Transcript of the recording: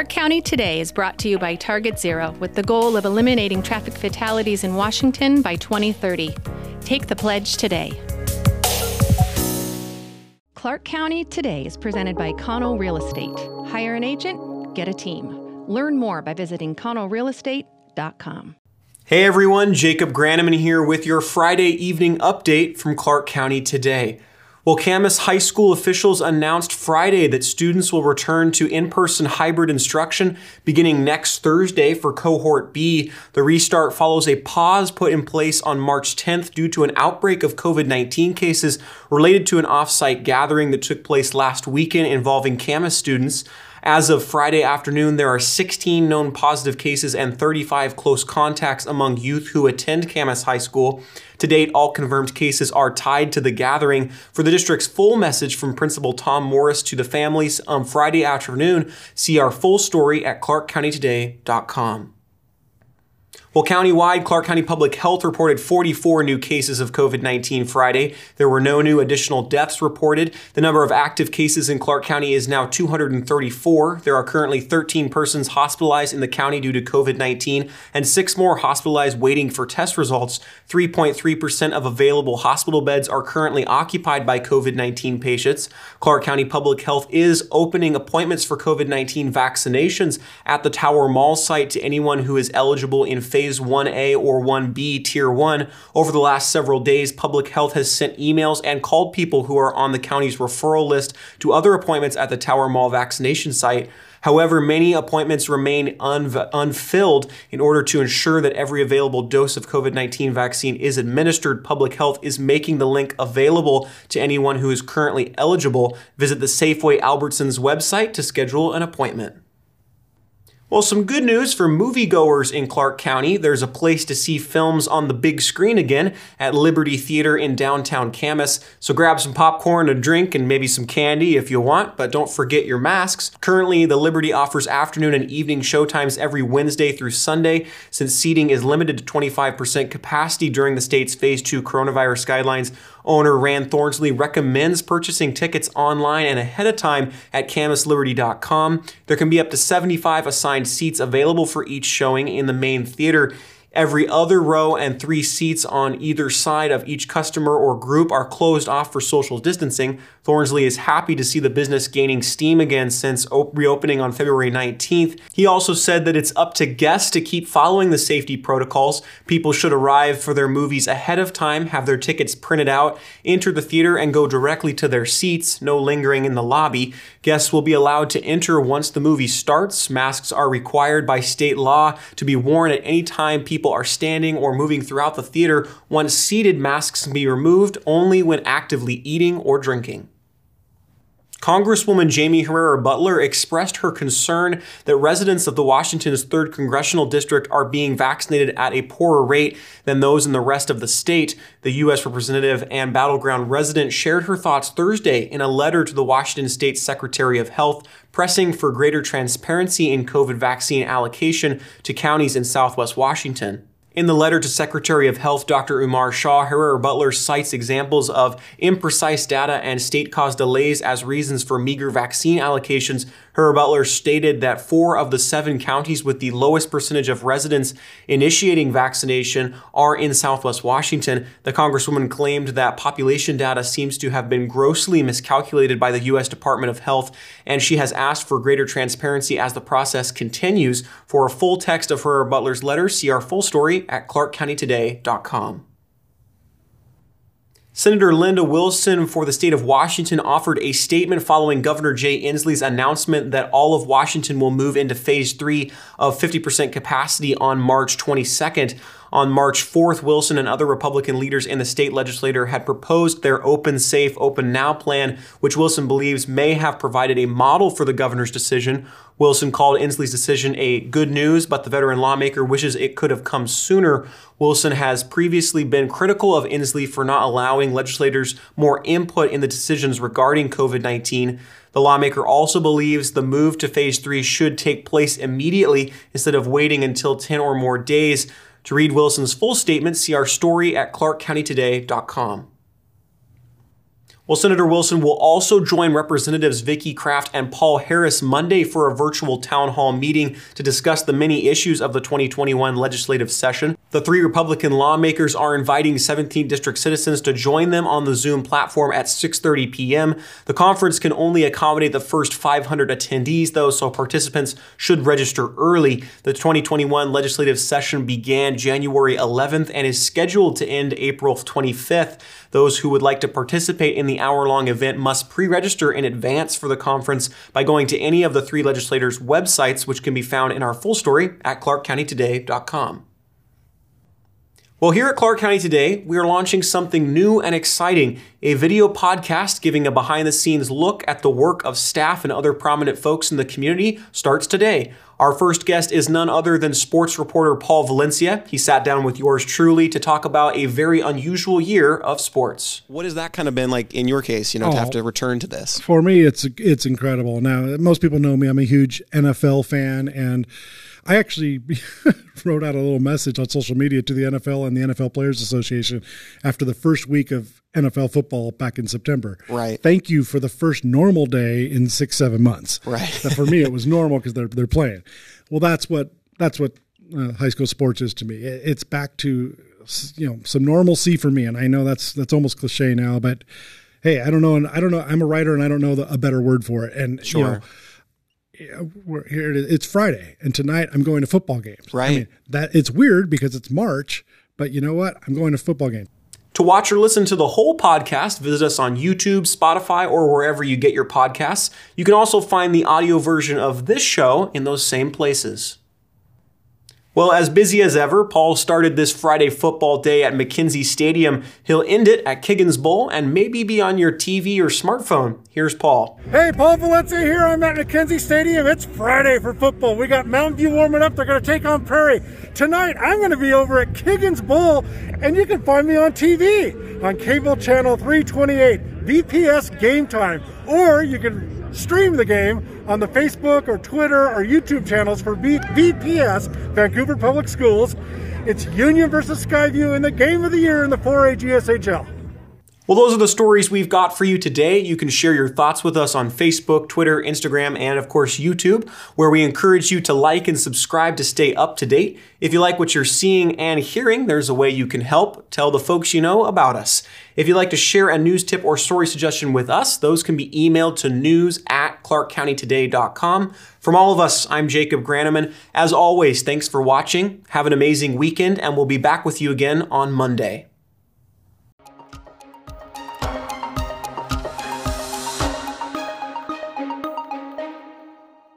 Clark County Today is brought to you by Target Zero with the goal of eliminating traffic fatalities in Washington by 2030. Take the pledge today. Clark County Today is presented by Connell Real Estate. Hire an agent, get a team. Learn more by visiting connellrealestate.com. Hey everyone, Jacob Granneman here with your Friday evening update from Clark County Today. Well, Camas High School officials announced Friday that students will return to in person hybrid instruction beginning next Thursday for Cohort B. The restart follows a pause put in place on March 10th due to an outbreak of COVID 19 cases related to an off site gathering that took place last weekend involving Camas students. As of Friday afternoon, there are 16 known positive cases and 35 close contacts among youth who attend Camas High School. To date, all confirmed cases are tied to the gathering. For the district's full message from Principal Tom Morris to the families on Friday afternoon, see our full story at clarkcountytoday.com. Well, countywide, Clark County Public Health reported 44 new cases of COVID 19 Friday. There were no new additional deaths reported. The number of active cases in Clark County is now 234. There are currently 13 persons hospitalized in the county due to COVID 19 and six more hospitalized waiting for test results. 3.3% of available hospital beds are currently occupied by COVID 19 patients. Clark County Public Health is opening appointments for COVID 19 vaccinations at the Tower Mall site to anyone who is eligible in phase Phase 1A or 1B Tier 1. Over the last several days, Public Health has sent emails and called people who are on the county's referral list to other appointments at the Tower Mall vaccination site. However, many appointments remain unfilled. In order to ensure that every available dose of COVID 19 vaccine is administered, Public Health is making the link available to anyone who is currently eligible. Visit the Safeway Albertsons website to schedule an appointment. Well, some good news for moviegoers in Clark County. There's a place to see films on the big screen again at Liberty Theater in downtown Camas. So grab some popcorn, a drink, and maybe some candy if you want, but don't forget your masks. Currently, the Liberty offers afternoon and evening showtimes every Wednesday through Sunday. Since seating is limited to 25% capacity during the state's phase two coronavirus guidelines, Owner Rand Thornsley recommends purchasing tickets online and ahead of time at camasliberty.com. There can be up to 75 assigned seats available for each showing in the main theater. Every other row and three seats on either side of each customer or group are closed off for social distancing. Thornsley is happy to see the business gaining steam again since reopening on February 19th. He also said that it's up to guests to keep following the safety protocols. People should arrive for their movies ahead of time, have their tickets printed out, enter the theater, and go directly to their seats, no lingering in the lobby. Guests will be allowed to enter once the movie starts. Masks are required by state law to be worn at any time people people are standing or moving throughout the theater, once seated, masks can be removed only when actively eating or drinking. Congresswoman Jaime Herrera Beutler expressed her concern that residents of the Washington's 3rd Congressional District are being vaccinated at a poorer rate than those in the rest of the state. The U.S. representative and Battle Ground resident shared her thoughts Thursday in a letter to the Washington State Secretary of Health, pressing for greater transparency in COVID vaccine allocation to counties in southwest Washington. In the letter to Secretary of Health Dr. Umair Shah, Herrera Beutler cites examples of imprecise data and state caused delays as reasons for meager vaccine allocations Herrera Beutler stated that four of the seven counties with the lowest percentage of residents initiating vaccination are in southwest Washington. The Congresswoman claimed that population data seems to have been grossly miscalculated by the U.S. Department of Health, and she has asked for greater transparency as the process continues. For a full text of Herrera Beutler's letter, see our full story at clarkcountytoday.com. Senator Linda Wilson for the state of Washington offered a statement following Governor Jay Inslee's announcement that all of Washington will move into phase three of 50% capacity on March 22nd. On March 4th, Wilson and other Republican leaders in the state legislature had proposed their Open Safe, Open Now plan, which Wilson believes may have provided a model for the governor's decision. Wilson called Inslee's decision a good news, but the veteran lawmaker wishes it could have come sooner. Wilson has previously been critical of Inslee for not allowing legislators more input in the decisions regarding COVID 19. The lawmaker also believes the move to phase three should take place immediately instead of waiting until 10 or more days. To read Wilson's full statement, see our story at clarkcountytoday.com. Well, Senator Wilson will also join Representatives Vicky Kraft and Paul Harris Monday for a virtual town hall meeting to discuss the many issues of the 2021 legislative session. The three Republican lawmakers are inviting 17th district citizens to join them on the Zoom platform at 6:30 p.m. The conference can only accommodate the first 500 attendees though, so participants should register early. The 2021 legislative session began January 11th and is scheduled to end April 25th. Those who would like to participate in the hour long event must pre register in advance for the conference by going to any of the three legislators' websites, which can be found in our full story at clarkcountytoday.com. Well, here at Clark County Today, we are launching something new and exciting a video podcast giving a behind the scenes look at the work of staff and other prominent folks in the community starts today. Our first guest is none other than sports reporter Paul Valencia. He sat down with yours truly to talk about a very unusual year of sports. What has that kind of been like in your case, you know, oh, to have oh. to return to this? For me, it's it's incredible. Now, most people know me. I'm a huge NFL fan and I actually wrote out a little message on social media to the NFL and the NFL Players Association after the first week of NFL football back in September. Right. Thank you for the first normal day in six seven months. Right. for me, it was normal because they're they're playing. Well, that's what that's what uh, high school sports is to me. It's back to you know some normalcy for me, and I know that's that's almost cliche now, but hey, I don't know, and I don't know. I'm a writer, and I don't know the, a better word for it. And sure. you know we're here it is. It's Friday, and tonight I'm going to football games. Right. I mean, that it's weird because it's March, but you know what? I'm going to football game. To watch or listen to the whole podcast, visit us on YouTube, Spotify, or wherever you get your podcasts. You can also find the audio version of this show in those same places. Well, as busy as ever, Paul started this Friday football day at McKenzie Stadium. He'll end it at Kiggins Bowl and maybe be on your TV or smartphone. Here's Paul. Hey, Paul Valencia here. I'm at McKenzie Stadium. It's Friday for football. We got Mountain View warming up. They're going to take on Prairie. Tonight, I'm going to be over at Kiggins Bowl, and you can find me on TV on cable channel 328, VPS Game Time, or you can stream the game on the Facebook or Twitter or YouTube channels for v- VPS, Vancouver Public Schools. It's Union versus Skyview in the game of the year in the 4A GSHL. Well, those are the stories we've got for you today. You can share your thoughts with us on Facebook, Twitter, Instagram, and of course YouTube, where we encourage you to like and subscribe to stay up to date. If you like what you're seeing and hearing, there's a way you can help. Tell the folks you know about us. If you'd like to share a news tip or story suggestion with us, those can be emailed to news at clarkcountytoday.com. From all of us, I'm Jacob Granneman. As always, thanks for watching. Have an amazing weekend, and we'll be back with you again on Monday.